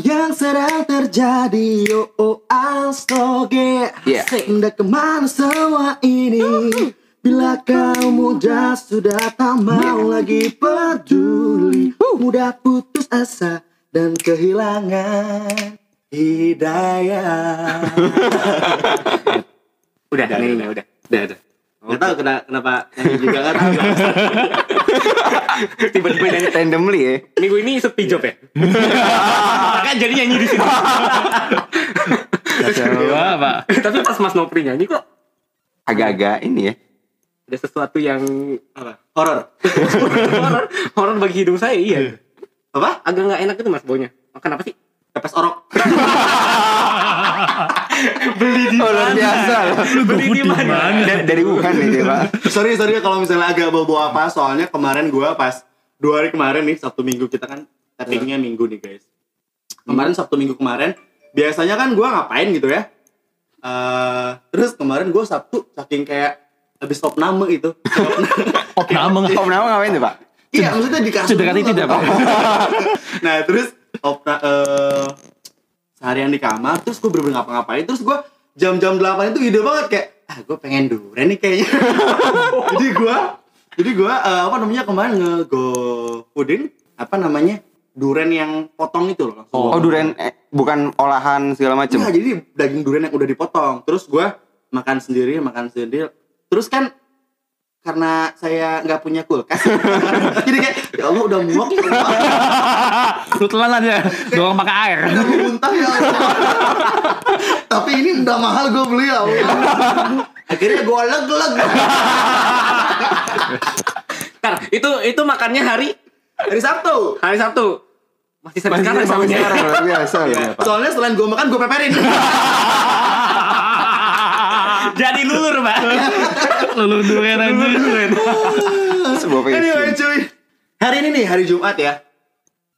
yang sedang terjadi. Oh oh astoge Iya. Hendak ke mana semua ini? Bila kau muda sudah tak mau lagi peduli. Mudah putus asa dan kehilangan hidayah. Udah, ini, ini, udah. Udah, udah. Gak tau kenapa, kenapa nyanyi juga gak tau. Tiba-tiba nyanyi. Randomly ya. Minggu ini sepi job ya? Makanya jadi nyanyi di sini. Coba, Pak. Tapi pas Mas Nopri nyanyi kok Agak-agak ini ya. ada sesuatu yang Apa? Horor. horor horor bagi hidung saya iya Apa? agak nggak enak itu mas baunya makan apa sih Pepes orok. beli di Oh, luar biasa beli di mana Dari, dari Wuhan nih Pak. sorry, sorry kalau misalnya agak bawa apa. Soalnya kemarin gua pas dua hari kemarin nih, Sabtu Minggu kita kan tappingnya Minggu nih guys. Kemarin Sabtu Minggu kemarin, biasanya kan gua ngapain gitu ya. Eh terus kemarin gua Sabtu saking kayak habis top nama itu. Oh, nama Om nama ngapain tuh, Pak? iya, maksudnya di kasur. Dulu tidak. Pak. nah, terus opna eh seharian di kamar, terus gue bener-bener ngapa-ngapain, terus gue jam-jam 8 itu ide banget kayak ah gue pengen durian nih kayaknya. jadi gue jadi gue eh, apa namanya kemarin nge-go foodin apa namanya durian yang potong itu loh. langsung. Oh, durian eh, bukan olahan segala macem. Enggak, jadi daging durian yang udah dipotong. Terus gue makan sendiri, makan sendiri. Terus kan karena saya nggak punya kulkas, jadi kayak ya Allah udah muak, ya. Lu telan aja. Dorong pakai air. udah mau muntah ya Allah. Tapi ini udah mahal gue beli ya Allah. Akhirnya gue leg-leg. Ntar, itu itu makannya hari Hari Sabtu. hari Sabtu masih sampai sekarang sampai baunya. sekarang biasa ya. Soalnya selain gue makan, gue peperin. Jadi lulur mbak Lulu durian anjir. Sebuah anyway passion. cuy. Hari ini nih, hari Jumat ya.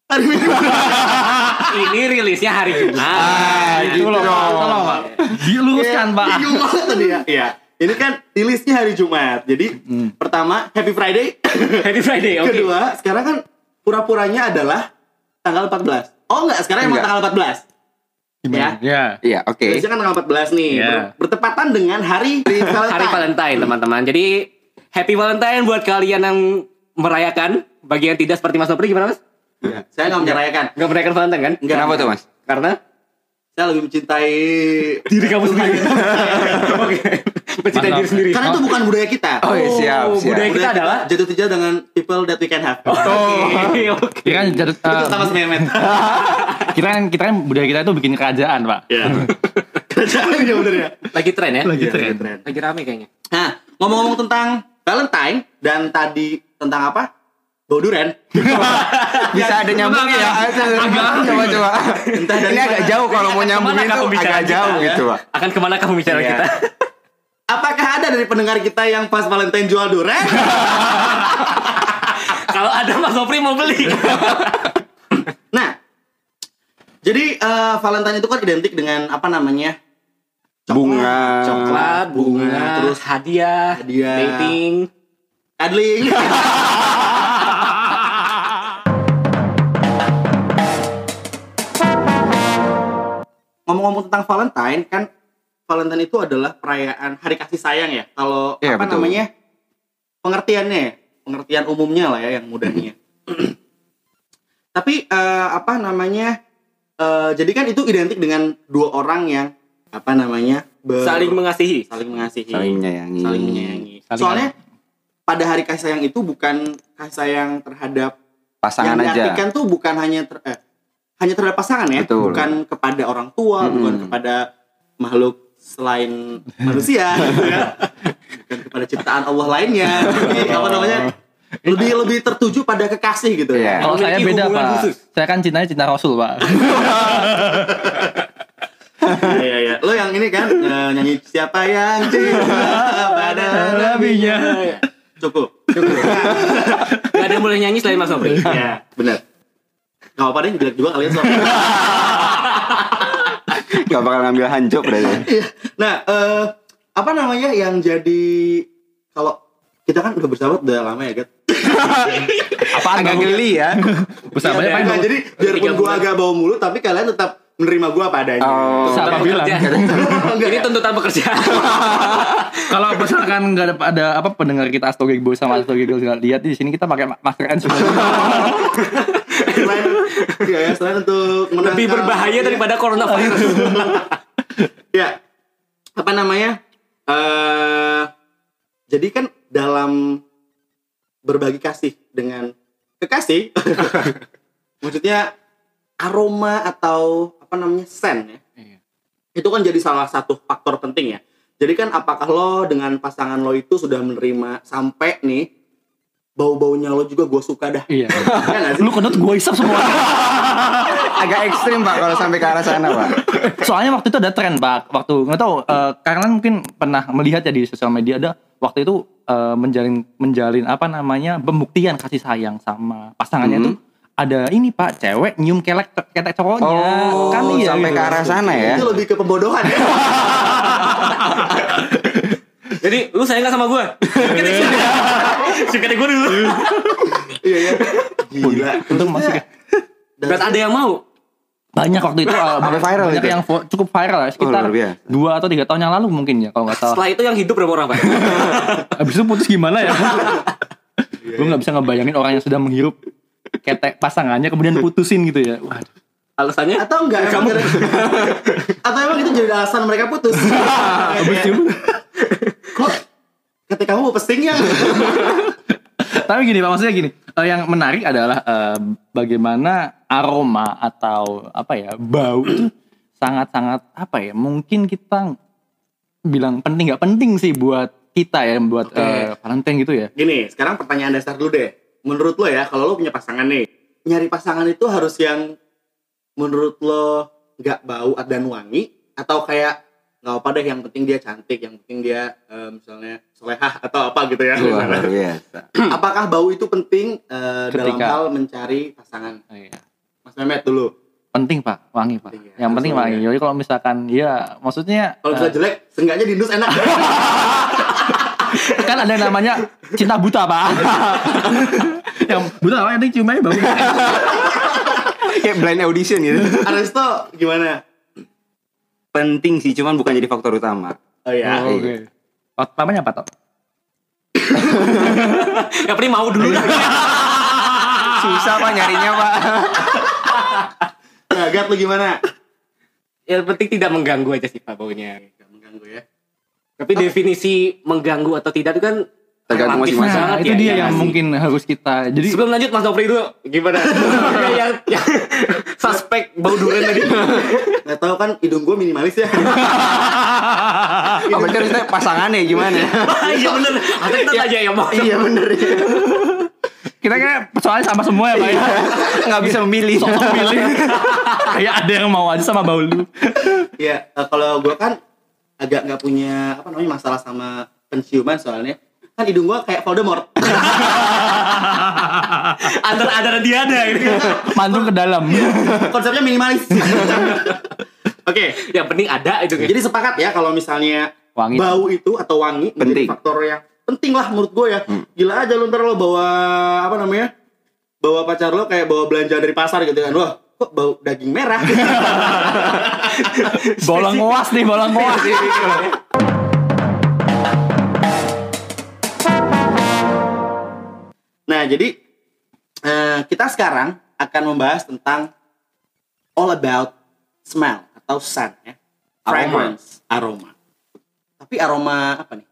Hari Minggu. ini rilisnya hari Jumat Ah, gitu Tolong, Pak. dong. Tolong, Pak. Diluruskan, Pak. Bingung banget tadi ya. Iya. Ini kan rilisnya hari Jumat. Jadi pertama Happy Friday. Happy Friday oke Kedua, sekarang kan pura-puranya adalah tanggal 14. Oh enggak, sekarang emang Enggak. tanggal 14. Ya. Ya. Iya, oke. Biasanya kan tanggal 14 nih. Iya. Ber- bertepatan dengan hari Valentine. hari Valentine teman-teman jadi Happy Valentine buat kalian yang merayakan bagi yang tidak seperti Mas Nopri gimana Mas? Iya. Saya nggak merayakan. Gak merayakan Valentine kan? Enggak. Kenapa tuh, Mas? Karena Saya lebih mencintai diri kamu sendiri. Oke. Mencintai Mantap. diri sendiri. Karena itu bukan budaya kita. Oh, iya, siap, Oh, siap. budaya kita adalah jatuh cinta dengan people that we can have. Oke, oke. Kita kan jadut, Itu eh, sama Memet. kita kan kita kan budaya kita itu bikin kerajaan, Pak. Iya. Kerjaan ya bener ya. Lagi tren ya? Lagi Iya, tren. keren. Lagi rame kayaknya. Nah, ngomong-ngomong tentang Valentine dan tadi tentang apa? Bau durian. Bisa ada nyambungnya ya. Coba coba. Entah dari Ini agak jauh kalau mau nyambungin tuh bicara agak jauh ya? gitu, Pak. Akan ke mana kamu bicara Iya. kita? Apakah ada dari pendengar kita yang pas Valentine jual durian? Kalau ada Mas Nopri mau beli. nah, jadi eh, Valentine itu kan identik dengan apa namanya? Coklat, Bunga. coklat, bunga, terus terus hadiah, hadiah. dating. cuddling. Ngomong-ngomong tentang Valentine kan Valentine itu adalah perayaan hari kasih sayang ya. Kalau Iya, apa betul. namanya? Pengertiannya, ya, pengertian umumnya lah ya yang mudahnya. Tapi eh, apa namanya? eh, jadi kan itu identik dengan dua orang yang apa namanya? ber- Saling mengasihi. saling mengasihi Saling menyayangi. saling menyayangi. Saling- Soalnya pada hari kasih sayang itu bukan kasih sayang terhadap Pasangan yang aja. diartikan tuh bukan hanya ter- eh, hanya terhadap pasangan ya, Betul. bukan kepada orang tua, Mm-mm. bukan kepada makhluk selain manusia gitu ya. Bukan kepada ciptaan Allah lainnya. Tapi apa namanya? Lebih lebih tertuju pada kekasih gitu Iya. Kalau saya beda, Pak. khusus. Saya kan cintanya cinta Rasul, Pak. Iya iya. Lo yang ini kan eh, nyanyi siapa yang cinta pada nabinya. Cukup. Gak ada yang boleh nyanyi selain Mas Nopri. Iya, benar. Gak apa-apa deh, jelek juga kalian soalnya. Gak bakal ngambil hancur berarti. Nah, eh, apa namanya yang jadi kalau kita kan udah bersahabat udah lama ya, Gat. Apa Agak geli ya. Iya, kan enggak, jadi biarpun gue agak bau mulut tapi kalian tetap menerima gue apa adanya. Oh. Siapa bilang? Ini tuntutan pekerja. Kalau misalkan nggak ada, ada apa pendengar kita Astoge Boy sama Astoge Girls nggak lihat di sini kita pakai ma- masker N semua. Selain ya, ya, selain untuk menangkal- Lebih berbahaya ya, daripada coronavirus. ya apa namanya eh jadi kan dalam berbagi kasih dengan kekasih maksudnya aroma atau apa namanya sen ya Iya. itu kan jadi salah satu faktor penting ya jadi kan apakah lo dengan pasangan lo itu sudah menerima sampai nih bau-baunya lo juga gue suka dah Iya. ya sih? Lu kedot gue isap semua. Agak ekstrim Pak kalau sampai ke arah sana Pak. Soalnya waktu itu ada tren pak, waktu nggak tahu eh, karena mungkin pernah melihat ya di sosial media ada waktu itu eh, menjalin menjalin apa namanya pembuktian kasih sayang sama pasangannya Mhm. tuh ada ini pak cewek nyium kelek ketek cowoknya Oh, kan iya sampai gitu. ke arah sana ya. itu lebih ke pembodohan ya Jadi lu sayang gak sama gue? Suka gue dulu. iya ya gila Untung masih Dan ada yang mau. banyak waktu itu eh, Sampai viral banyak itu? yang vo- cukup viral ya sekitar biasa. dua atau tiga tahun yang lalu mungkin ya kalau nggak salah Setelah itu yang hidup berapa orang, Pak? Abis itu putus gimana ya? gue nggak bisa ngebayangin orang yang sudah menghirup ketek pasangannya kemudian putusin gitu ya. Waduh. Alasannya? atau enggak gara- atau emang itu jadi alasan mereka putus Abis itu, kok ketika kamu mau pesting ya tapi gini pak maksudnya gini, eh, yang menarik adalah eh, bagaimana aroma atau apa ya bau itu sangat-sangat apa ya mungkin kita bilang penting nggak penting sih buat kita ya buat Oke. eh, Valentine gitu ya. gini sekarang pertanyaan dasar dulu deh menurut lo ya kalau lo punya pasangan nih nyari pasangan itu harus yang menurut lo nggak bau dan wangi atau kayak nggak apa deh yang penting dia cantik yang penting dia eh, misalnya solehah atau apa gitu ya. Luar biasa. apakah bau itu penting eh, dalam Ketika- hal mencari pasangan? Iya. Mas Mehmet dulu. Penting pak, wangi pak. Penting ya, yang harus penting wangi. Wangi. Jadi kalau misalkan ya maksudnya kalau bisa jelek seenggaknya di indus enak. Kan ada yang namanya cinta buta pak. Yang buta apa yang penting cium aja bau. Kayak blind audition gitu. Aresto gimana Penting sih, cuman bukan jadi faktor utama. oh ya Oh, oke Oh, namanya apa toh penting mau dulu. Susah Pak nyarinya Pak. nah, Gat lu gimana Yang penting tidak mengganggu aja sih, Pak, baunya. Gak mengganggu ya Tapi definisi mengganggu atau tidak itu kan Tergantung masing-masing. nah, itu ya, dia ya yang sih? mungkin harus kita jadi Sebelum lanjut Mas Nopri dulu gimana? yang, yang suspek bau durian tadi. nggak tahu kan hidung gue minimalis ya Oh, berarti harusnya pasangannya gimana? Iya bener. Atau kita aja yang mau. iya bener ya. kita kayak soalnya sama semua ya pak ya Nggak bisa memilih. sok pilih kayak ada yang mau aja sama bau lu ya eh, kalau gue kan agak nggak punya apa namanya masalah sama penciuman soalnya kan hidung gue kayak Voldemort. Antara ada dan dia ada gitu. mantul ke dalam. Konsepnya minimalis. Oke Yang penting ada itu. jadi sepakat ya kalau misalnya Wangi. bau itu atau wangi menjadi Penting. faktor yang penting lah menurut gue ya. Gila aja lu ntar lo bawa apa namanya bawa pacar lo kayak bawa belanja dari pasar gitu kan. Wah kok bau daging merah? Bolong ngoas nih bolong ngoas Nah, jadi eh, kita sekarang akan membahas tentang all about smell atau scent ya. Fragrance, aroma. Tapi aroma apa nih?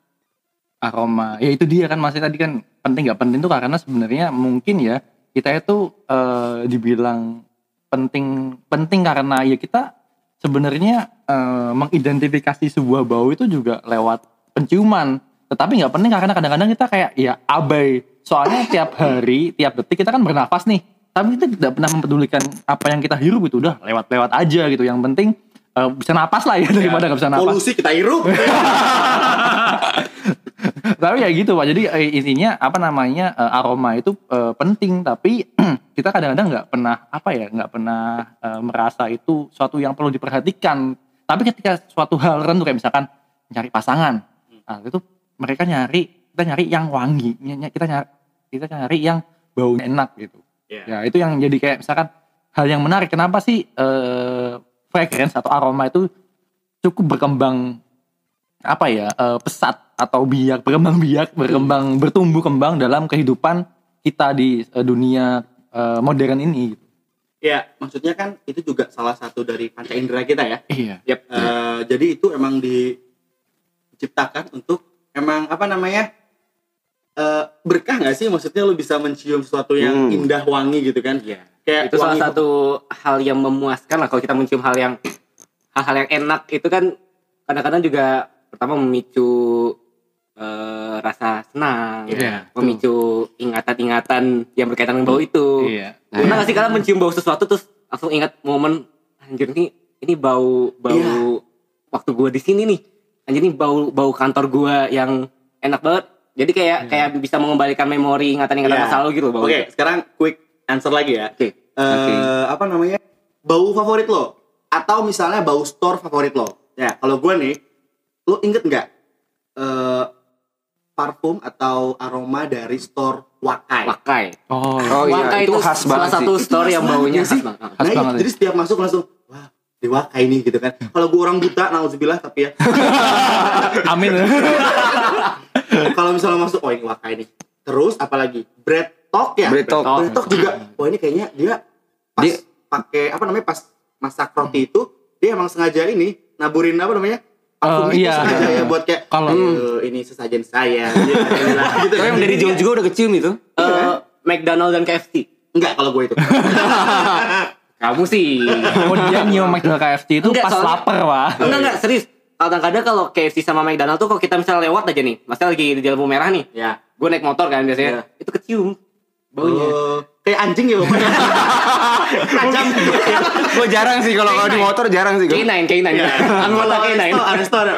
aroma ya itu dia kan masih tadi kan penting nggak penting tuh karena sebenarnya mungkin ya kita itu eh, dibilang penting penting karena ya kita sebenarnya eh, mengidentifikasi sebuah bau itu juga lewat penciuman tetapi nggak penting karena kadang-kadang kita kayak ya abai soalnya tiap hari tiap detik kita kan bernafas nih. Tapi kita tidak pernah mempedulikan apa yang kita hirup itu udah lewat-lewat aja gitu. Yang penting eh, bisa napas lah ya daripada nggak bisa napas. Polusi kita hirup. tapi ya gitu pak. Jadi eh, intinya apa namanya eh, aroma itu eh, penting. Tapi kita kadang-kadang nggak pernah apa ya nggak pernah eh, merasa itu suatu yang perlu diperhatikan. Tapi ketika suatu hal tertentu kayak misalkan nyari pasangan. Nah, itu mereka nyari kita nyari yang wangi kita nyari kita cari yang baunya enak gitu. Iya. Ya itu yang jadi kayak misalkan hal yang menarik. Kenapa sih eh, fragrance atau aroma itu cukup berkembang apa ya eh, pesat atau biak berkembang biak berkembang bertumbuh kembang dalam kehidupan kita di eh, dunia eh, modern ini. Gitu. Ya, maksudnya kan itu juga salah satu dari panca indera kita ya. Iya. Yap. Eh, jadi itu emang diciptakan untuk emang apa namanya eh, berkah nggak sih? Maksudnya lu bisa mencium sesuatu yang Hmm. indah wangi gitu kan? Iya. Kayak itu salah satu hal yang memuaskan lah kalau kita mencium hal yang hal-hal yang enak itu kan kadang-kadang juga pertama memicu eh, rasa senang, Iya, memicu ingatan-ingatan yang berkaitan dengan bau itu. Iya. Pernah nggak sih kalian mencium bau sesuatu terus langsung ingat momen anjir nih ini bau bau Iya. waktu gua di sini nih. Anjir ini bau bau kantor gua yang enak banget. Jadi kayak kayak bisa mengembalikan memori ingatan-ingatan Iya. masa lalu gitu bau Oke, itu. sekarang quick answer lagi ya. Oke. Eh, Oke. apa namanya? Bau favorit lo atau misalnya bau store favorit lo. Ya, kalau gue nih, lo inget nggak eh, parfum atau aroma dari store Wakai? Wakai. Oh, Oh iya, Wakai itu itu khas salah banget satu sih. store yang baunya banget khas sih. banget. Khas Nah, banget jadi setiap masuk langsung wah di Wakai nih gitu kan. Kalau gue orang buta, nauzubillah tapi ya. amin. kalau misalnya masuk, oh ini Wakai nih. Terus apalagi bread talk ya? Bread Talk. Bread talk juga. Oh ini kayaknya dia pas Dia- pakai apa namanya pas masak roti itu dia emang sengaja ini naburin apa namanya? Parfum Oh, itu iya. sengaja ya buat kayak Kalau- "Eh, ini sesajen saya. gitu. Oh yang dari jauh juga udah kecium itu. Eh, McDonald dan KFC. Enggak kalau gue itu. Kamu sih. Oh dia nyium McDonald KFC itu Enggak, pas soalnya- lapar wah. Enggak enggak serius. Kadang-kadang kalau KFC sama McDonald tuh kalau kita misalnya lewat aja nih, maksudnya lagi di lampu merah nih, ya. gue naik motor kan biasanya, Iya. itu kecium baunya. Oh, kayak anjing ya Bapak. Tajam. Gue jarang sih kalau kalau di motor jarang sih gue. K9, K9. Iya. Anggota K9. Aresto, Aresto ada.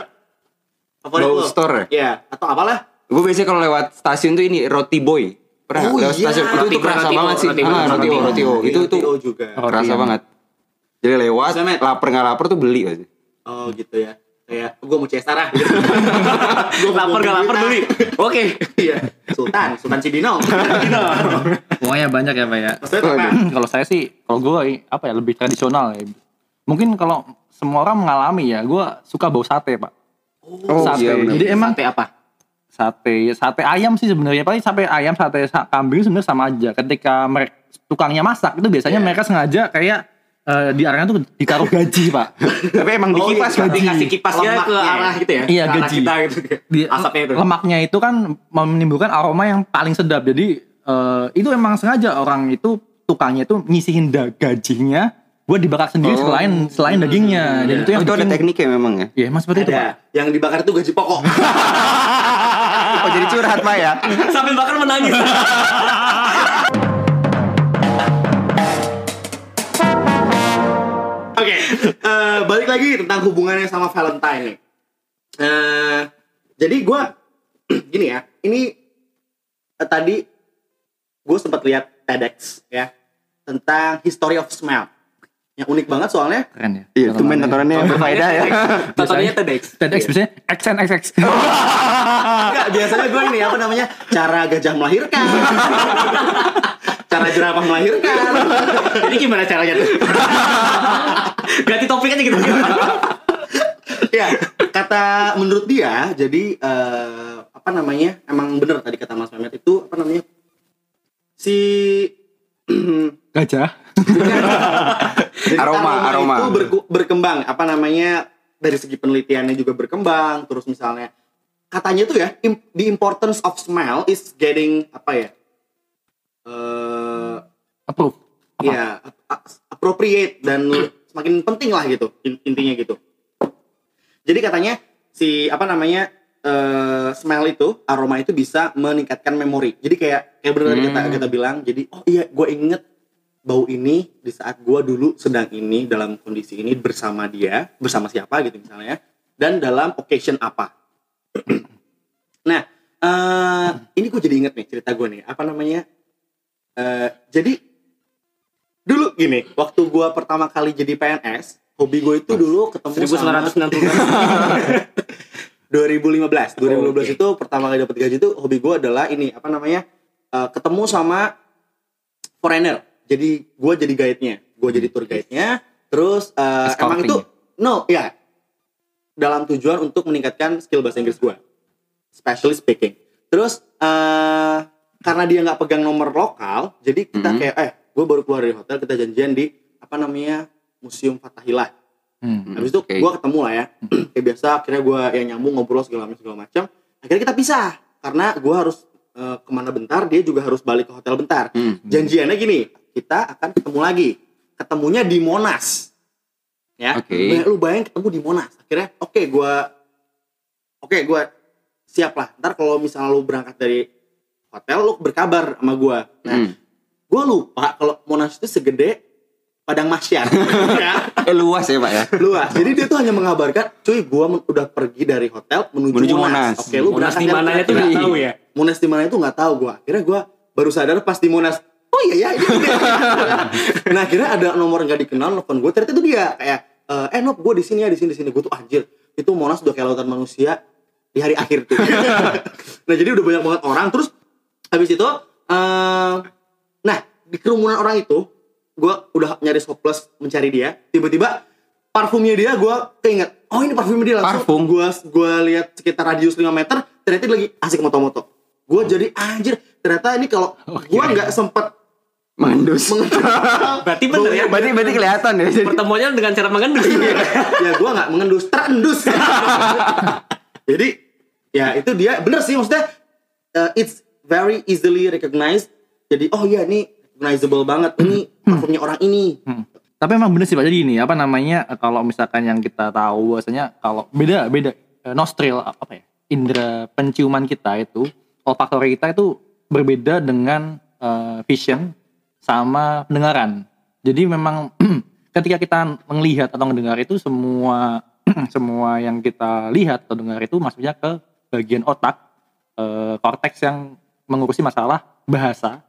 Favorit Bau lo? store ya? Iya, atau apalah. Gue biasanya kalau lewat stasiun tuh ini roti boy. Pernah Oh, lewat iya. stasiun itu tuh kerasa roti banget sih. Ah, roti O, roti O. Itu juga. Oh, kerasa iya. banget. Jadi lewat, lapar nggak lapar tuh beli pasti. Oh gitu ya. Kayak gue mau CSR ah. Gitu. Gua- Lapar gua- gak lapar gua- beli. Oke. Iya. Sultan, Sultan Cibinong. Pokoknya banyak ya pak ya. Kalau saya sih, kalau gue apa ya lebih tradisional ya. Mungkin kalau semua orang mengalami ya, gue suka bau sate pak. Oh sate. iya. Jadi emang Sate apa? sate, sate ayam sih sebenarnya. Paling sate ayam, sate sa- kambing sebenarnya sama aja. Ketika mereka tukangnya masak itu biasanya Iya. mereka sengaja kayak eh, di arahnya tuh ditaruh gaji pak. Tapi emang Oh, dikipas iya. kan? Dikasih kipasnya ke Lemaknya. arah gitu ya? Iya, Ke arah gaji. kita gitu. Di, Asapnya itu. Lemaknya itu kan menimbulkan aroma yang paling sedap. Jadi eh, itu emang sengaja orang itu tukangnya itu nyisihin da- gajinya buat dibakar sendiri Oh. selain selain dagingnya. Dan itu Oh, yang itu ada tekniknya memang ya. Iya, emang seperti itu, Pak. Ada. Yang dibakar itu gaji pokok. Oh jadi curhat pak ya? Sambil bakar menangis. Oke, eh, balik lagi tentang hubungannya sama Valentine nih. Eh, jadi gue gini ya, ini eh, tadi gue sempat lihat TEDx ya tentang history of smell. Yang unik banget soalnya Keren ya. Iya, tumben tontonannya yang berfaedah ya. Tontonnya TEDx. TEDx biasanya XNXX. Enggak, biasanya gue ini apa namanya? Cara gajah melahirkan. cara jerapah melahirkan. Jadi gimana caranya tuh? Ganti topik aja gitu. ya, kata menurut dia jadi eh, apa namanya? Emang bener tadi kata Mas Mehmet itu apa namanya? Si Gajah. Jadi Aroma, aroma. itu berku- berkembang apa namanya dari segi penelitiannya juga berkembang terus misalnya katanya tuh ya im- the importance of smell is getting apa ya eh Approve. Apa? ya ap- ap- appropriate dan semakin penting lah gitu in- intinya gitu jadi katanya si apa namanya eh smell itu aroma itu bisa meningkatkan memori jadi kayak kayak benar tadi kita Hmm. kita bilang jadi oh iya gue inget bau ini di saat gue dulu sedang ini dalam kondisi ini bersama dia bersama siapa gitu misalnya dan dalam occasion apa nah eh ini gue jadi inget nih cerita gue nih apa namanya Eh, jadi dulu gini waktu gue pertama kali jadi PNS hobi gue itu dulu ketemu sama 1990 2015 2015 Oh, oke. itu pertama kali dapat gaji itu hobi gue adalah ini apa namanya eh, ketemu sama foreigner. Jadi gue jadi guide-nya, gue jadi tour guide-nya. Terus eh, emang itu no ya dalam tujuan untuk meningkatkan skill bahasa Inggris gue, especially speaking. Terus eh karena dia nggak pegang nomor lokal, jadi kita Mhm. kayak eh gue baru keluar dari hotel kita janjian di apa namanya Museum Fatahillah. Hmm. Habis itu Oke. gue ketemu lah ya. Kayak biasa akhirnya gue yang nyambung ngobrol segala macam segala macam. Akhirnya kita pisah karena gue harus eh, ke mana bentar, dia juga harus balik ke hotel bentar. Hmm. Janjiannya gini, kita akan ketemu lagi. Ketemunya di Monas. Ya. Oke. Bay- Lu bayangin ketemu di Monas. Akhirnya oke gue oke gue siap lah. Ntar kalau misalnya lu berangkat dari hotel lu berkabar sama gue. Nah, Hmm. gue lupa kalau Monas itu segede Padang Masyar. ya Eh luas ya pak ya. luas. Jadi dia tuh hanya mengabarkan, cuy, gua udah pergi dari hotel menuju, Menuju Monas. Monas. Oke, lu Monas berangkat di mananya tuh kira-kira. nggak tahu ya. Monas di mana itu nggak tahu gua. Akhirnya gua baru sadar pas di Monas. Oh iya ya. ini dia. nah akhirnya ada nomor nggak dikenal nelfon gue ternyata itu dia kayak eh eh Nop gue di sini ya di sini di sini gue tuh anjir itu Monas udah kayak lautan manusia di hari akhir tuh nah jadi udah banyak banget orang terus habis itu eh nah di kerumunan orang itu gue udah nyari hopeless mencari dia tiba-tiba parfumnya dia gue keinget oh ini parfumnya dia langsung Parfum? gue gue lihat sekitar radius 5 meter ternyata dia lagi asik moto-moto gue jadi anjir ternyata ini kalau gue nggak sempet Mandus. Berarti bener ya. berarti berarti kelihatan ya. Pertemuannya dengan cara mengendus. ya gue nggak mengendus terendus jadi ya itu dia bener sih maksudnya uh, it's very easily recognized jadi oh iya ini recognizable banget ini parfumnya orang ini Hmm. Tapi emang bener sih Pak. Jadi ini apa namanya eh, kalau misalkan yang kita tahu bahwasanya kalau beda beda eh, nostril apa ya indera penciuman kita itu olfaktori kita itu berbeda dengan eh, vision sama pendengaran. Jadi memang ketika kita melihat atau mendengar itu semua semua yang kita lihat atau dengar itu masuknya ke bagian otak eh, korteks yang mengurusi masalah bahasa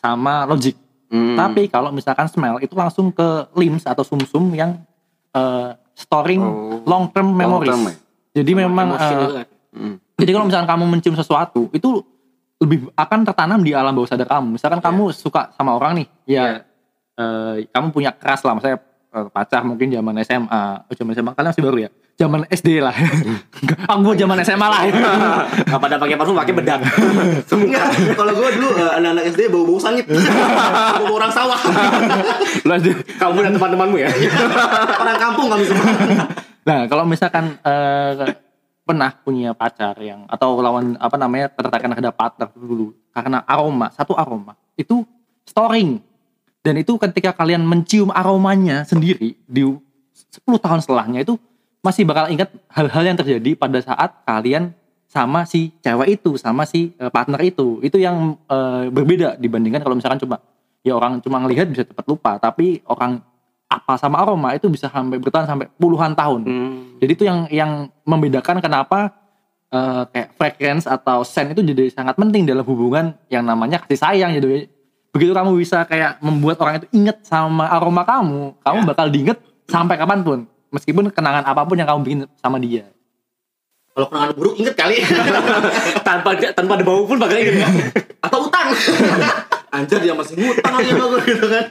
sama logik. Hmm. Tapi kalau misalkan smell itu langsung ke limbs atau sumsum yang eh, storing Oh. long term memories. term ya? Jadi memang eh, itu kan. Hmm. jadi kalau misalkan kamu mencium sesuatu itu lebih akan tertanam di alam bawah sadar kamu. Misalkan kamu suka sama orang nih, ya eh, kamu punya keras lah, misalnya eh, pacar mungkin zaman SMA, oh, zaman SMA kalian masih baru ya, zaman SD lah. Aku zaman SMA lah. Nggak pada pakai parfum, pakai bedak. Enggak, kalau gue dulu uh, anak-anak SD bau-bau sangit bau orang sawah Lu. Kamu dan teman-temanmu ya. orang kampung kami semua Nah, kalau misalkan eh, pernah punya pacar yang atau lawan apa namanya tertarik terhadap partner dulu karena aroma satu aroma itu storing dan itu ketika kalian mencium aromanya sendiri di 10 tahun setelahnya itu masih bakal ingat hal-hal yang terjadi pada saat kalian sama si cewek itu sama si eh, partner itu itu yang eh, berbeda dibandingkan kalau misalkan coba ya orang cuma ngelihat bisa cepat lupa tapi orang apa sama aroma itu bisa sampai bertahan sampai puluhan tahun Hmm. jadi itu yang yang membedakan kenapa eh, kayak fragrance atau scent itu jadi sangat penting dalam hubungan yang namanya kasih sayang gitu. Begitu kamu bisa kayak membuat orang itu inget sama aroma kamu, kamu bakal diinget sampai kapan pun. Meskipun kenangan apa pun yang kamu bikin sama dia. kalau kenangan buruk inget kali tanpa tanpa ada bau pun bakal inget. atau utang anjir dia masih ngutang lagi sama gue gitu kan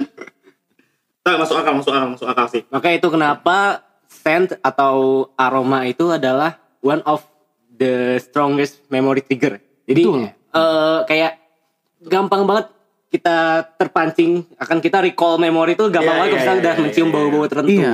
Nah, masuk akal masuk akal masuk akal sih Maka itu kenapa scent atau aroma itu adalah one of the strongest memory trigger. Jadi Betul. eh, kayak gampang banget kita terpancing akan kita recall memori itu gampang Iya, banget iya, kalau misalnya iya, udah iya, mencium iya, bau-bau tertentu. Iya.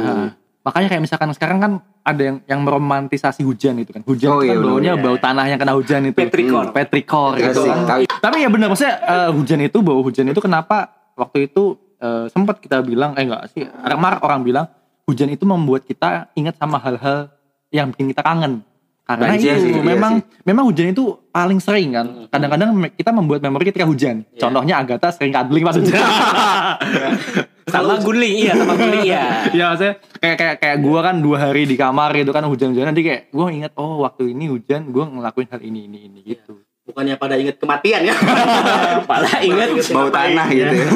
Makanya kayak misalkan sekarang kan ada yang yang meromantisasi hujan itu kan. Hujan Oh, itu kan iya, baunya bau tanah yang kena hujan itu. Petrikor. Hmm, petrikor Iya gitu kan. Tapi ya benar maksudnya eh, hujan itu bau hujan itu kenapa waktu itu eh, sempat kita bilang eh enggak sih remar orang bilang hujan itu membuat kita ingat sama hal-hal yang bikin kita kangen. Karena Iya itu sih, iya memang sih. memang hujan itu paling sering kan. Kadang-kadang me- kita membuat memori ketika hujan. Contohnya Agatha sering kadling pas hujan. Sama guling, iya sama guling iya. ya maksudnya kayak kayak kayak gue kan dua hari di kamar gitu kan hujan-hujan nanti kayak gue ingat oh waktu ini hujan gue ngelakuin hal ini ini ini gitu bukannya pada inget kematian ya Malah inget Bau tanah gitu ya.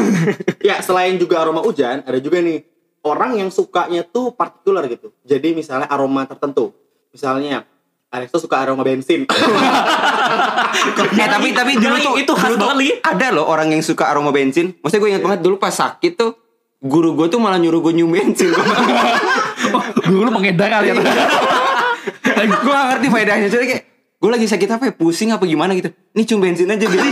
ya selain juga aroma hujan ada juga nih orang yang sukanya tuh partikular gitu jadi misalnya aroma tertentu misalnya Alex tuh suka aroma bensin. Eh tapi tapi dulu tuh itu khas dulu banget. Ada loh orang yang suka aroma bensin. Maksudnya gue ingat banget dulu pas sakit tuh guru gue tuh malah nyuruh gue nyium bensin. Dulu pengedar kali ya. gue gak ngerti faedahnya. Jadi kayak gue lagi sakit apa ya? Pusing apa gimana gitu. Ini cium bensin aja gitu.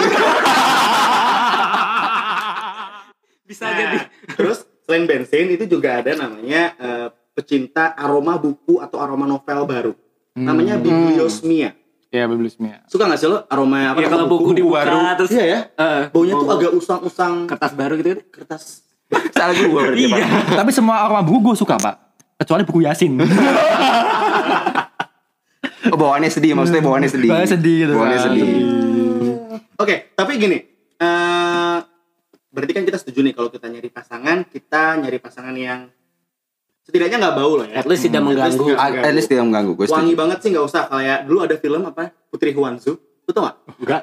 Bisa Nah, jadi. terus selain bensin itu juga ada namanya eh, pecinta aroma buku atau aroma novel baru. Namanya bibliosmia. Ya biblismia. Suka gak sih lo aroma apa? Ya kalau nama buku dibuka baru? terus Iya ya. eh, Baunya tuh bau- agak usang-usang kertas baru gitu kan. kertas. Salah gue berarti Pak. Iya. Tapi semua aroma buku gue suka pak. Kecuali buku Yasin. Oh, bawaannya sedih maksudnya bawaannya sedih. Bawaannya sedih gitu. Bawaannya sedih. Oke, tapi gini. eh berarti kan kita setuju nih kalau kita nyari pasangan, kita nyari pasangan yang setidaknya nggak bau lah ya. At least tidak Hmm, least mengganggu. At least tidak mengganggu gue Wangi banget sih nggak usah kayak dulu ada film apa Putri Huanzu, lu tau gak? Enggak.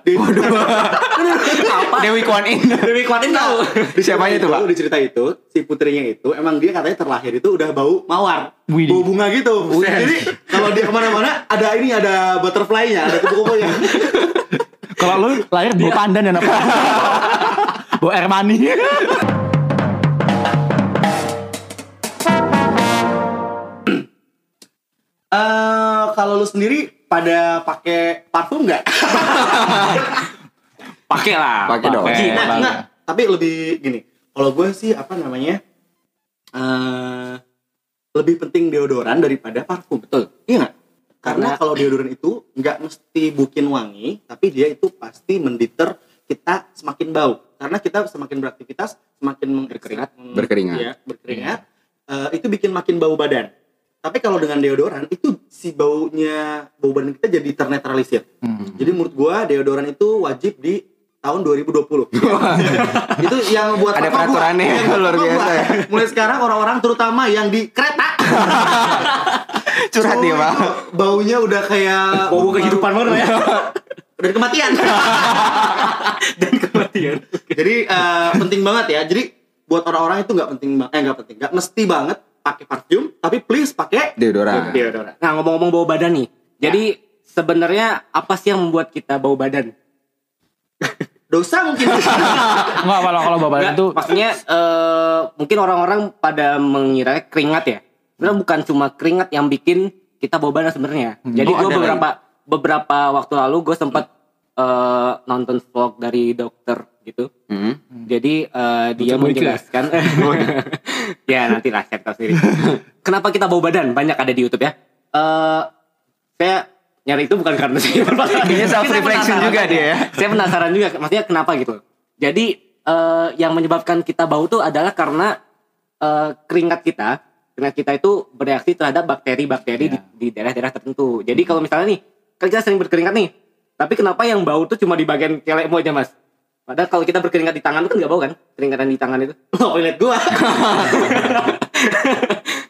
Apa? Dewi Kwan In. Dewi Kuatin tahu. di Siapanya tuh, Pak? Di cerita itu si putrinya itu emang dia katanya terlahir itu udah bau mawar, Widih. bau bunga gitu. Jadi kalau dia ke mana-mana ada ini ada butterfly-nya, ada kupu-kupunya. Kalau lu lahir bawa pandan dan apa? bawa air mani. Eh kalau lu sendiri pada pakai parfum nggak? Pakai lah. Pakai dong. Nah, enggak. Tapi lebih gini. Kalau gue sih apa namanya? eh lebih penting deodoran daripada parfum. Betul. Iya nggak? Karena Karena- kalau deodoran itu nggak mesti bikin wangi, tapi dia itu pasti menditer kita semakin bau. Karena kita semakin beraktivitas, semakin berkeringat, Berkeringat. ya, berkeringat, eh, itu bikin makin bau badan. Tapi kalau dengan deodoran itu si baunya bau badan kita jadi ternetralisir. Hmm. Jadi menurut gua deodoran itu wajib di tahun 2020. itu yang buat Ada gua. peraturannya, Yang buat luar biasa gua. ya. Mulai sekarang orang-orang terutama yang di kereta. Curhat nih, Oh, Pak. Baunya udah kayak Bau kehidupan banget ya. Dari kematian. Dan kematian. Jadi eh, penting banget ya. Jadi buat orang-orang itu nggak penting eh nggak penting, nggak mesti banget pakai parfum, tapi please pakai Deodoran. deodoran. Nah ngomong-ngomong bau badan nih. Jadi sebenarnya apa sih yang membuat kita bau badan? Dosa mungkin. Enggak kalau kalau bawa badan Nggak, tuh maksudnya eh, mungkin orang-orang pada mengira keringat ya. Sebenarnya bukan cuma keringat yang bikin kita bau badan sebenarnya. Jadi Oh, gue beberapa beberapa waktu lalu gue sempat eh, nonton vlog dari dokter gitu. Hmm. Jadi eh, dia ya? menjelaskan ya nanti lah saya tahu sendiri. Kenapa kita bau badan? Banyak ada di YouTube ya. Eh saya nyari itu bukan karena saya. Kayaknya self reflection juga dia ya. Saya penasaran juga maksudnya kenapa gitu. Jadi eh, yang menyebabkan kita bau tuh adalah karena eh, keringat kita, keringat kita itu bereaksi terhadap bakteri-bakteri di, di daerah-daerah tertentu. Jadi kalau misalnya nih, kan kita sering berkeringat nih, tapi kenapa yang bau tuh cuma di bagian kelekmu aja mas? Padahal kalau kita berkeringat di tangan itu kan nggak bau kan? Keringatan di tangan itu. Oh, lihat gua.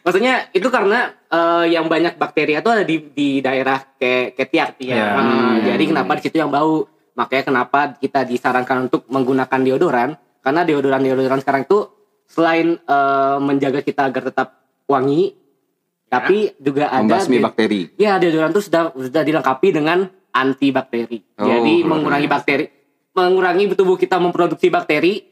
Maksudnya itu karena eh, yang banyak bakteri itu ada di di daerah kayak ketiak ya. Hmm. jadi kenapa di situ yang bau? Makanya kenapa kita disarankan untuk menggunakan deodoran? Karena deodoran deodoran sekarang itu selain eh, menjaga kita agar tetap wangi, tapi juga ada Membasmi bakteri. Ya deodoran itu sudah sudah dilengkapi dengan antibakteri. Oh, jadi mengurangi bakteri, mengurangi tubuh kita memproduksi bakteri.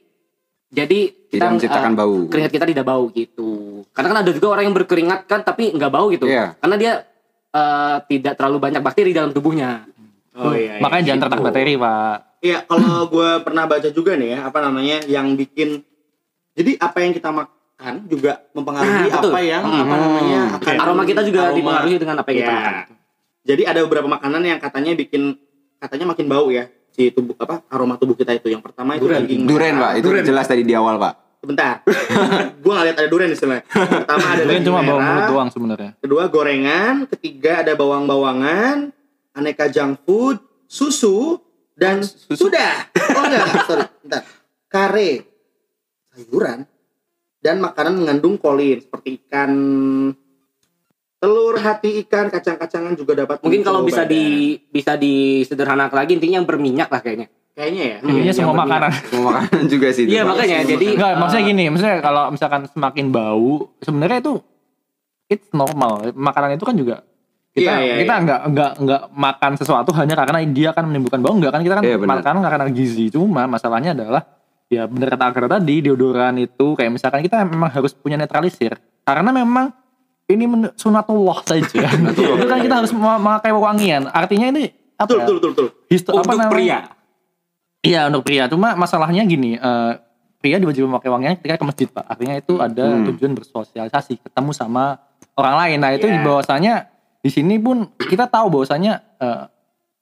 Jadi Tidak menciptakan eh, bau. Keringat kita tidak bau gitu. Karena kan ada juga orang yang berkeringat kan tapi nggak bau gitu. Iya. Karena dia eh, tidak terlalu banyak bakteri dalam tubuhnya. Oh iya. iya. makanya jangan gitu. tertak bakteri, Pak. Iya, kalau gue pernah baca juga nih ya, apa namanya, yang bikin, jadi apa yang kita makan juga mempengaruhi Nah, apa yang Hmm. apa namanya akan Aroma kita juga aroma. dipengaruhi dengan apa yang kita Iya. makan. Jadi ada beberapa makanan yang katanya bikin katanya makin bau ya si tubuh apa aroma tubuh kita itu. Yang pertama itu Duren. daging Duren. Pak. Itu Duren. jelas tadi di awal, Pak. Bentar. gue nggak lihat ada duren di sana. Pertama ada daging cuma bau merah, mulut doang sebenarnya. kedua gorengan, ketiga ada bawang-bawangan, aneka junk food, susu, dan sudah. Oh enggak, sorry, bentar. Kare, sayuran, dan makanan mengandung kolin seperti ikan, telur, hati ikan, kacang-kacangan juga dapat. Mungkin kalau bisa badan. di bisa disederhanakan lagi intinya yang berminyak lah kayaknya. kayaknya ya. Intinya yang semua berminyak. makanan. Semua makanan juga sih. itu, Iya makanya jadi Enggak, maksudnya gini, maksudnya kalau misalkan semakin bau, sebenarnya itu it's normal. Makanan itu kan juga kita Iya, iya, kita nggak nggak nggak makan sesuatu hanya karena dia akan menimbulkan bau nggak kan kita kan Iya, benar. makan karena gizi cuma masalahnya adalah ya bener kata Agar tadi deodoran itu kayak misalkan kita memang harus punya netralisir karena memang ini sunatullah saja itu kan kita harus mem- memakai wangian artinya ini apa Betul, ya, betul, betul, betul. histo- apa Untuk namanya? pria. Iya untuk pria. Cuma masalahnya gini, eh, pria diwajibkan memakai wangian ketika ke masjid pak. Artinya itu ada Hmm. tujuan bersosialisasi, ketemu sama orang lain. Nah itu Iya. bahwasanya di sini pun kita tahu bahwasanya eh,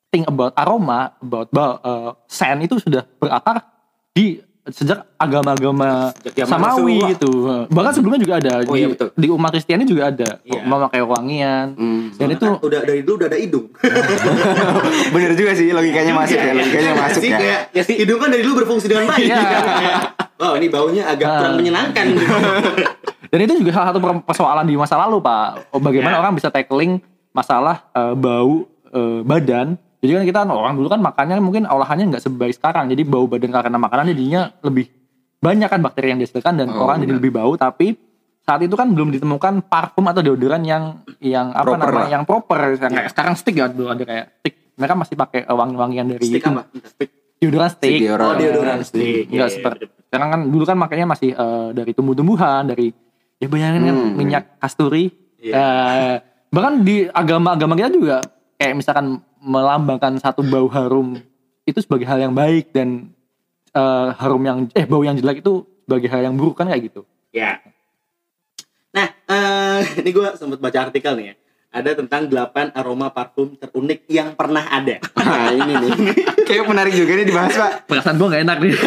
thing about aroma, about eh, scent itu sudah berakar di sejak agama-agama Sejak samawi Rasulullah. gitu. Bahkan sebelumnya juga ada Oh, di, iya, betul. di umat Kristiani juga ada Iya. memakai wangian. Hmm. Dan itu Kan udah dari dulu udah ada hidung. Bener juga sih logikanya masuk ya, logikanya masuk sih ya. kayak Ya sih. hidung kan dari dulu berfungsi dengan baik. Iya. Kayak, Wow, ini baunya agak Ah. kurang menyenangkan. Dan itu juga salah satu per- persoalan di masa lalu, Pak. Oh, Bagaimana Ya. orang bisa tackling masalah eh, bau eh, badan. Jadi kan kita orang dulu kan makannya mungkin olahannya nggak sebaik sekarang. Jadi bau badan karena makanan jadinya lebih banyak kan bakteri yang dihasilkan dan Oh, orang jadi benar. lebih bau. Tapi saat itu kan belum ditemukan parfum atau deodoran yang yang apa Proper namanya lah. yang proper. Yang kayak sekarang stick ya dulu ada kayak stick. Mereka masih pakai eh, wangi-wangian dari Stick itu. apa? Stick. Deodoran stick. Stick deodoran. Oh, deodoran stick. Enggak Iya, seperti iya, sekarang kan dulu kan makanya masih eh, dari tumbuh-tumbuhan, dari ya bayangin kan Hmm. minyak kasturi. Iya. Eh, bahkan di agama-agama kita juga kayak misalkan melambangkan satu bau harum itu sebagai hal yang baik dan eh, harum yang eh bau yang jelek itu sebagai hal yang buruk kan kayak gitu. Ya. Nah, eh, ini gue sempat baca artikel nih ya. Ada tentang 8 aroma parfum terunik yang pernah ada. Nah ini nih, kayak menarik juga nih dibahas pak. Perasaan gue gak enak nih.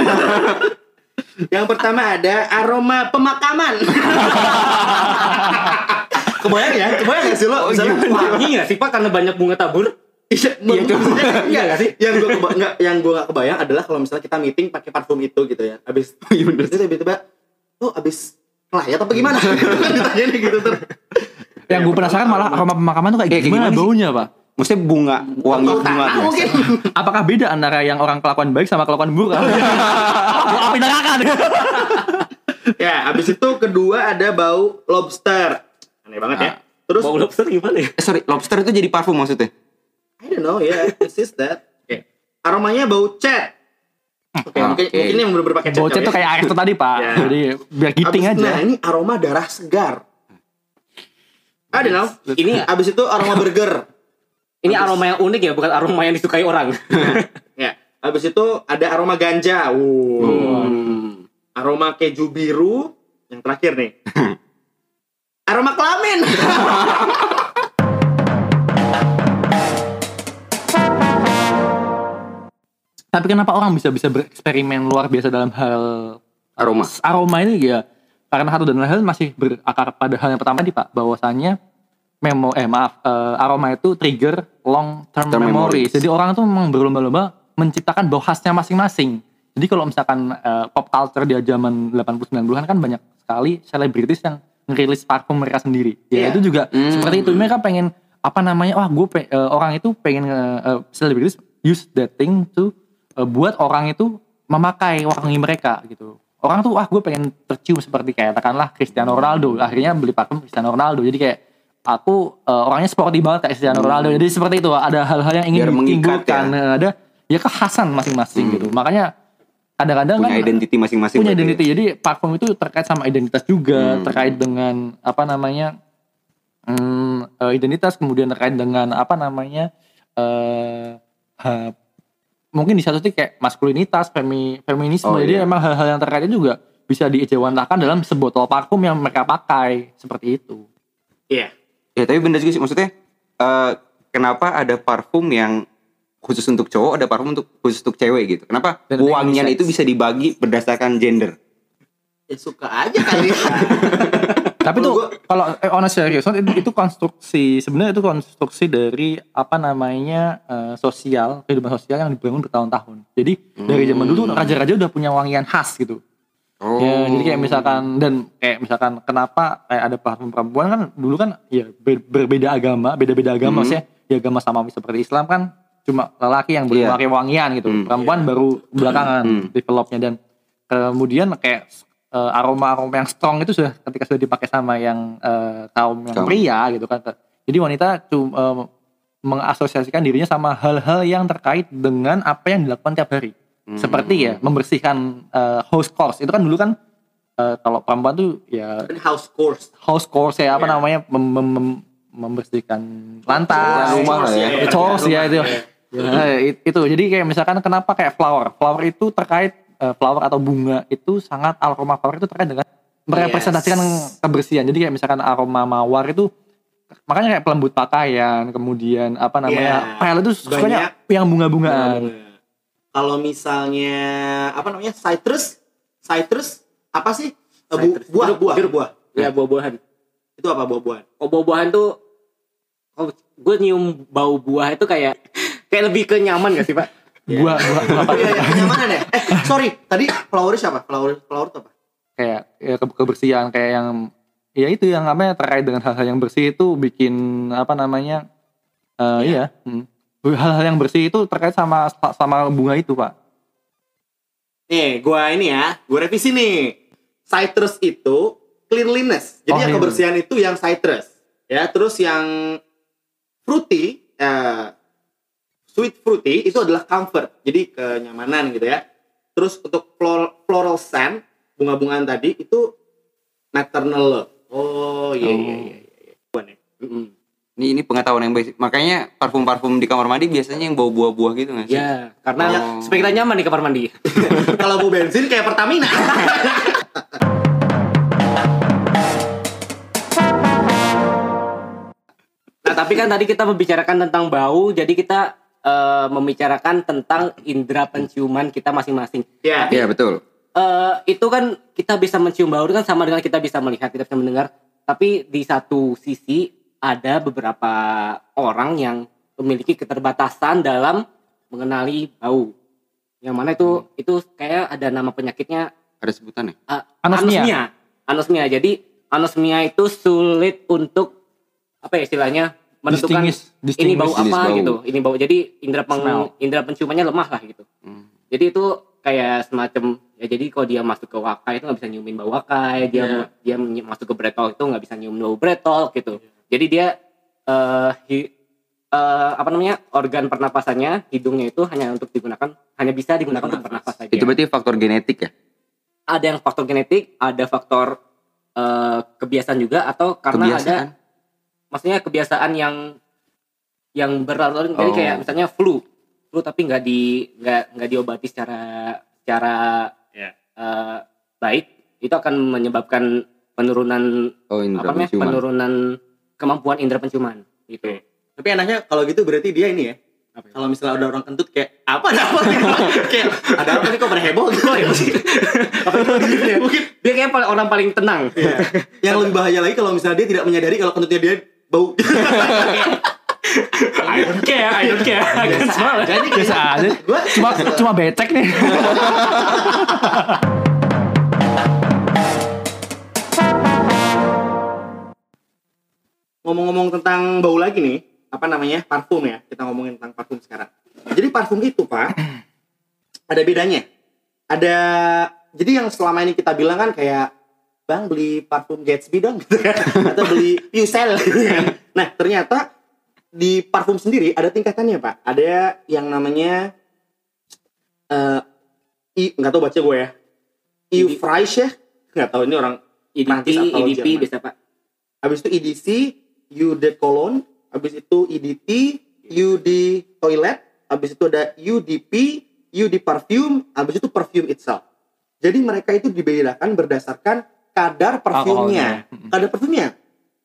Yang pertama ada aroma pemakaman. kebayang ya? Kebayang gak sih lo? Misalnya, Wangi nggak sih Pak karena banyak bunga tabur? Iya, iya maksudnya Iya sih? Yang gue keba enggak, yang gue gak kebayang adalah kalau misalnya kita meeting pakai parfum itu gitu ya. Abis, iya. Terus tiba-tiba, lo abis kelayat apa gimana? Ditanya nih gitu terus. yang gue penasaran malah aroma pemakaman tuh kayak Kayak gimana, gimana baunya, Pak? Maksudnya bunga, wangi bunga tanah mungkin. Apakah beda antara yang orang kelakuan baik sama kelakuan buruk? Gua api neraka nih. ya, abis itu kedua ada bau lobster. Aneh banget ya. Terus, Bau lobster gimana ya? Eh, sorry, lobster itu jadi parfum maksudnya? I don't know ya, it's just that. Oke. Aromanya bau cat. Oke, Ah, mungkin, oke. mungkin yang bener-bener pakai cat. Bocet kali tuh ya. kayak air tuh tadi pak. Ya. Jadi biar giting Abis- aja. Nah, ini aroma darah segar. I don't know. Ini Abis itu aroma burger. ini aroma yang unik ya, bukan aroma yang disukai orang. Ya, habis itu ada aroma ganja. Wow. Hmm. Aroma keju biru. Yang terakhir nih. aroma kelamin. Tapi kenapa orang bisa bisa bereksperimen luar biasa dalam hal Aroma. aroma ini ya? Karena satu dan lain hal masih berakar pada hal yang pertama tadi pak, bahwasannya memo eh maaf eh, aroma itu trigger long term, Term memory. memory. Jadi orang itu memang berlomba-lomba menciptakan bau khasnya masing-masing. Jadi kalau misalkan eh, pop culture di zaman 80-90-an kan banyak sekali selebritis yang ngerilis parfum mereka sendiri. Ya Iya. itu juga Hmm. seperti itu mereka pengen apa namanya? Wah, gue pe- eh, orang itu pengen eh, selebritis use that thing to eh, buat orang itu memakai wangi mereka gitu. Orang tuh wah gue pengen tercium seperti kayak katakanlah Cristiano Ronaldo. Akhirnya beli parfum Cristiano Ronaldo. Jadi kayak aku eh, orangnya sporty banget kayak Cristiano Ronaldo. Jadi seperti itu ada hal-hal yang ingin ditimbulkan. Eh, Ada ya kekhasan masing-masing gitu. Makanya kadang-kadang Punya kan identiti masing-masing. punya identity. Jadi parfum itu terkait sama identitas juga, Hmm. terkait dengan apa namanya hmm, eh, identitas, kemudian terkait dengan apa namanya ha- mungkin di satu titik kayak maskulinitas, femi, feminisme. Oh, Jadi iya. emang hal-hal yang terkait itu juga bisa diejawantahkan dalam sebotol parfum yang mereka pakai seperti itu. Iya. Ya tapi bener juga sih maksudnya eh, kenapa ada parfum yang khusus untuk cowok, ada parfum untuk khusus untuk cewek gitu. Kenapa yang wangian itu bisa dibagi berdasarkan gender? Ya suka aja kali. Tapi tuh kalau eh, on a serious note, itu, itu konstruksi sebenarnya itu konstruksi dari apa namanya eh, sosial kehidupan sosial yang dibangun bertahun-tahun. Jadi dari zaman dulu raja-raja udah punya wangian khas gitu. Oh. Ya, jadi kayak misalkan dan kayak misalkan kenapa kayak ada parfum perempuan kan dulu kan ya be- berbeda agama, beda-beda agama Hmm. maksudnya ya agama samawi seperti Islam kan cuma lelaki yang boleh Iya. pakai wangian gitu. Hmm. Perempuan baru belakangan Hmm. developnya dan kemudian kayak aroma-aroma yang strong itu sudah ketika sudah dipakai sama yang eh, kaum yang Kaum. pria gitu kan Jadi wanita cuma mengasosiasikan dirinya sama hal-hal yang terkait dengan apa yang dilakukan tiap hari. Hmm. Seperti ya membersihkan eh, house chores. Itu kan dulu kan eh, kalau perempuan tuh ya Kan house course. house chores ya apa Iya. namanya mem- mem- mem- membersihkan lantai, Rumah lah ya. Ya, chores ya itu. Iya. Nah, it- itu jadi kayak misalkan kenapa kayak flower flower itu terkait eh, flower atau bunga itu sangat aroma flower itu terkait dengan merepresentasikan Yes. kebersihan jadi kayak misalkan aroma mawar itu makanya kayak pelembut pakaian kemudian apa namanya Iya. pel itu sukanya yang bunga-bungaan Bunga-bunga. Kalau misalnya apa namanya citrus, citrus apa sih? Eh, bu- Citrus. buah, Jeruk, buah, jeruk. buah. Ya buah-buahan. Itu apa buah-buahan? Oh buah-buahan tuh kalau gue nyium bau buah itu kayak kayak lebih ke nyaman gak sih pak? Buah buah apa Iya, iya, kenyamanan ya. Eh, sorry, tadi flower siapa? Flower, flower apa? kayak ya, ke- kebersihan kayak yang ya itu yang namanya terkait dengan hal-hal yang bersih itu bikin apa namanya eh iya hmm. hal-hal yang bersih itu terkait sama sama bunga itu pak Nih, gua ini ya, gua revisi nih. Citrus itu cleanliness. Jadi Oh, yang iya. kebersihan itu yang citrus. Ya, terus yang fruity, eh, sweet fruity itu adalah comfort. Jadi kenyamanan gitu ya. Terus untuk flor- floral scent, bunga-bungaan tadi itu maternal love. Oh, iya iya iya. iya. Buan ya. Mm-mm. Ini ini pengetahuan yang basic. Makanya parfum-parfum di kamar mandi biasanya yang bau buah-buah gitu nggak sih? Ya karena Oh. supaya kita nyaman di kamar mandi. Kalau mau bensin kayak Pertamina. Nah tapi kan tadi kita membicarakan tentang bau, jadi kita eh, membicarakan tentang indera penciuman kita masing-masing. ya. Iya betul. eh itu kan kita bisa mencium bau itu kan sama dengan kita bisa melihat, kita bisa mendengar. Tapi di satu sisi ada beberapa orang yang memiliki keterbatasan dalam mengenali bau. Yang mana itu itu kayak ada nama penyakitnya Ada sebutannya. eh, Anosmia. anosmia. Anosmia. Jadi anosmia itu sulit untuk apa ya istilahnya menentukan Distinguish- ini bau apa bau. gitu. Ini bau. Jadi indera peng, Smell. indera penciumannya lemah lah gitu. Hmm. Jadi itu kayak semacam ya jadi kalau dia masuk ke wakai itu nggak bisa nyiumin bau wakai, dia Iya. dia masuk ke bretol itu nggak bisa nyium bau bretol gitu. Jadi dia eh hi- eh, apa namanya organ pernapasannya hidungnya itu hanya untuk digunakan hanya bisa digunakan untuk Bernafas. bernafas saja. Itu berarti faktor genetik ya? Ada yang faktor genetik, ada faktor eh, kebiasaan juga atau karena ada Kebiasaan. Maksudnya kebiasaan yang yang berlalu jadi Oh. kayak misalnya flu flu tapi nggak di nggak nggak diobati secara secara Ya. eh, baik itu akan menyebabkan penurunan Oh apa namanya penciuman. penurunan kemampuan indera penciuman gitu Tapi enaknya kalau gitu berarti dia ini ya. Apa ya? Kalau misalnya ada orang kentut kayak apa ada apa kayak ada apa nih kok pada heboh gitu ya. Mungkin dia kayak orang paling tenang Iya. Yang lebih bahaya lagi kalau misalnya dia tidak menyadari kalau kentutnya dia bau. I don't care I don't care I can smell it. Biasa aja cuma cuma becek nih ngomong-ngomong tentang bau lagi nih, apa namanya? Parfum ya. Kita ngomongin tentang parfum sekarang. Jadi parfum itu, Pak, ada bedanya. Ada jadi yang selama ini kita bilang kan kayak Bang beli parfum Gatsby dong gitu kan. Atau beli Pucel gitu kan. Nah, ternyata di parfum sendiri ada tingkatannya, Pak. Ada yang namanya eh I nggak tahu baca gue ya. EU Fresh ya. Nggak tahu ini orang EDP Prancis atau EDP Jerman. biasa pak Habis itu EDC, U de Cologne, habis itu EDT, U di toilet, habis itu ada UDP, U di parfum, habis itu perfume itself. Jadi mereka itu dibedakan berdasarkan kadar parfumnya. Kadar parfumnya.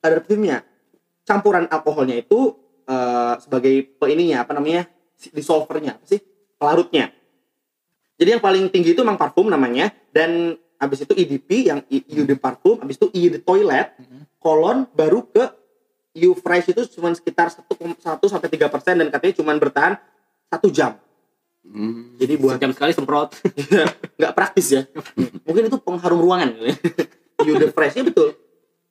Kadar parfumnya. Campuran alkoholnya itu eh, sebagai pe- ininya apa namanya? dissolvernya apa sih? Pelarutnya. Jadi yang paling tinggi itu memang parfum namanya dan habis itu EDP yang I- U di parfum, habis itu I di toilet, kolon baru ke U fresh itu cuma sekitar 1, 1 sampai 3 persen dan katanya cuma bertahan satu jam. Hmm. Jadi buat sejam sekali semprot nggak praktis ya. Mungkin itu pengharum ruangan. U the fresh ya betul.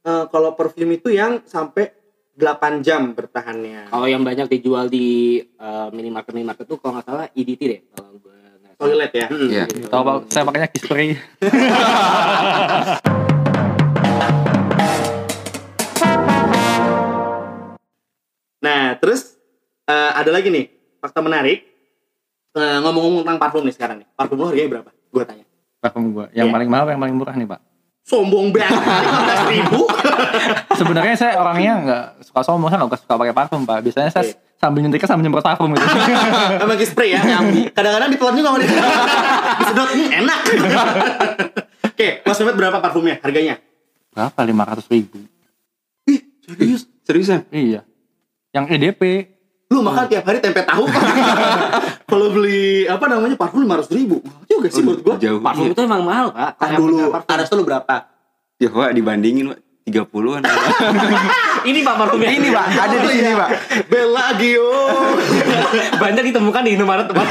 Eh, kalau perfume itu yang sampai 8 jam bertahannya. kalau yang banyak dijual di eh, minimarket minimarket tuh kalau nggak salah EDT deh kalau gue nggak salah. Toilet ya. Hmm, Iya. gitu. Tahu Pak, saya makanya kispray. terus eh, ada lagi nih fakta menarik. Eh, ngomong-ngomong tentang parfum nih sekarang nih. Parfum lo harganya berapa? Gue tanya. Parfum gua. Yang Iya. paling mahal yang paling murah nih, Pak? Sombong banget. 15 ribu. Sebenarnya saya orangnya nggak suka sombong, saya nggak suka pakai parfum, Pak. Biasanya saya Oke. sambil nyetrika sambil nyemprot parfum gitu. Emang pakai spray ya. Yang kadang-kadang ditelan juga sama dia. Disedot, hmm, enak. Oke, Mas Mehmet berapa parfumnya? Harganya? Berapa? 500 ribu. Serius? Seriusan? Iya. Yang EDP. Lu makan tiap hari tempe tahu Pak. Kalau beli apa namanya parfum 500 ribu. Juga sih menurut gua. Jauh. Parfum itu emang mahal, Pak. Tar dulu. Aras tuh lu berapa? Ya Pak dibandingin Pak 30-an. Ini Pak parfumnya. Ini Pak, ada di sini Pak. Bella Gio. Banyak ditemukan di Indomaret, Pak.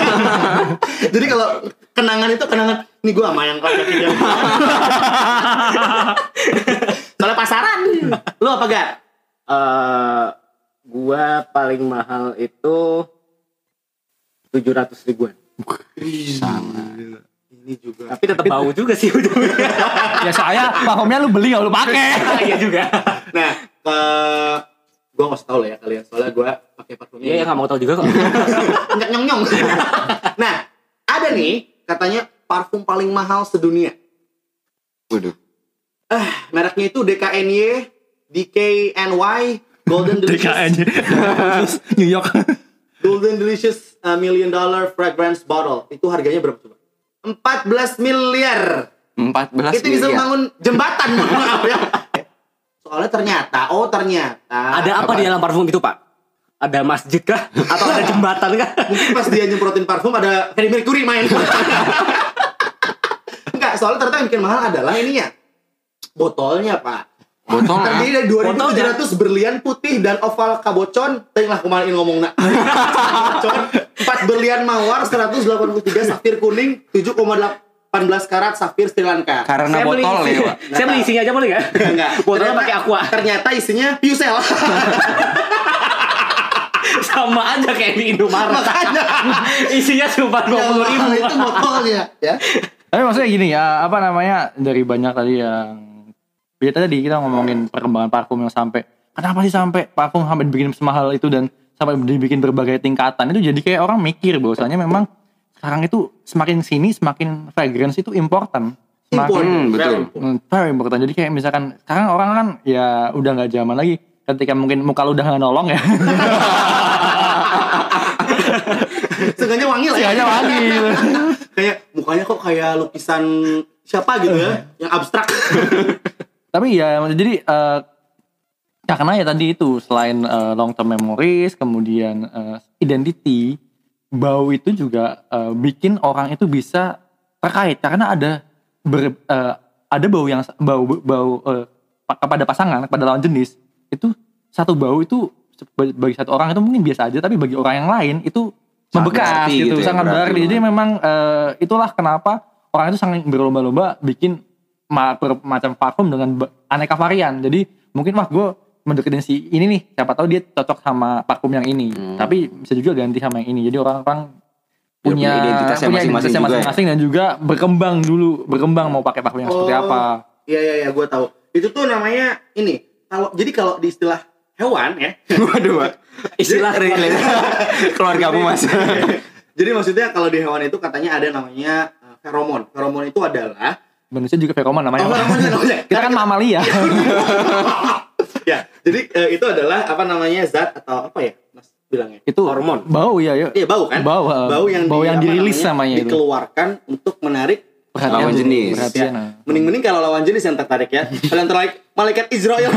Jadi kalau kenangan itu kenangan ini gua sama yang laki dia. Soalnya pasaran. Lu apa gak? Eh, gua paling mahal itu 700 ribuan. Sama. Ini juga. Tapi tetap bau juga sih ujungnya. Ya saya parfumnya lu beli nggak lu pakai. Iya juga. Nah, ke gua nggak tahu lah ya kalian soalnya gua pakai parfumnya. Iya, ya nggak mau tahu juga kok. nyong nyong nyong. nah, ada nih katanya parfum paling mahal sedunia. Waduh. Mereknya itu DKNY, DKNY, Golden Delicious, DKN. New York. Golden Delicious uh, Million Dollar Fragrance Bottle. Itu harganya berapa coba? 14 miliar. 14 itu bisa membangun jembatan maaf ya. Soalnya ternyata, oh ternyata Ada apa, di dalam parfum itu, Pak? Ada masjid kah? Atau ada jembatan kah? mungkin pas dia nyemprotin parfum ada Freddie Mercury main. Enggak, soalnya ternyata yang bikin mahal adalah ininya. Botolnya, Pak. Botolnya. Terdiri dari Botolnya. 2700 berlian putih dan oval kabocon. Teng lah kemarin ngomong nak. kabocon. 4 berlian mawar, 183 safir kuning, 7,18 karat safir Sri Lanka. Karena Saya beli botol isi- ya Pak. Saya beli isinya aja boleh nggak? Enggak. Botolnya pakai aqua. Ternyata isinya Piusel. Sama aja kayak di Indomaret. Makanya. isinya cuma dua Yang puluh ribu. mahal itu botolnya, ya. Tapi maksudnya gini ya, apa namanya dari banyak tadi yang ya tadi kita ngomongin perkembangan parfum yang sampai kenapa sih sampai parfum sampai dibikin semahal itu dan sampai dibikin berbagai tingkatan itu jadi kayak orang mikir bahwasanya memang sekarang itu semakin sini semakin fragrance itu important. Semakin Hmm, betul. Hmm, very important. Jadi kayak misalkan sekarang orang kan ya udah nggak zaman lagi ketika mungkin muka lu udah nggak nolong ya. Seenggaknya wangi lah ya. Seenggaknya wangi kayak mukanya kok kayak lukisan siapa gitu ya, yang abstrak. Tapi ya jadi eh, karena ya tadi itu selain eh, long term memories, kemudian eh, identity, bau itu juga eh, bikin orang itu bisa terkait karena ada ber, eh, ada bau yang bau bau pa- kepada pasangan kepada lawan jenis itu satu bau itu bagi satu orang itu mungkin biasa aja tapi bagi orang yang lain itu Sangat membekas berarti gitu, gitu ya, sangat berarti berarti. Jadi memang eh, itulah kenapa orang itu sangat berlomba-lomba bikin macam parfum dengan aneka varian. Jadi mungkin wah gue mendeketin si ini nih, siapa tahu dia cocok sama parfum yang ini. Hmm. Tapi bisa juga ganti sama yang ini. Jadi orang-orang punya punya identitasnya masing-masing ya. dan juga berkembang dulu, berkembang mau pakai parfum yang seperti Oh. apa. Iya iya iya, gue tahu. Itu tuh namanya ini. Kalau jadi kalau di istilah hewan ya. Waduh. Istilah relate. Keluargamu Mas. jadi maksudnya kalau di hewan itu katanya ada namanya uh, feromon. Feromon itu adalah Manusia juga feromon namanya. Oh, feromon namanya. Kita kan mamalia. ya. Jadi eh, itu adalah apa namanya zat atau apa ya? Mas bilangnya. itu Hormon. Bau ya, ya. Iya bau kan? Bau, uh, bau yang bau di- yang dirilis namanya, namanya itu. dikeluarkan untuk menarik Perhatian Lawan jenis. Perhatian. Ya. nah. Mending-mending kalau lawan jenis yang tertarik ya. Kalian tertarik malaikat Israel.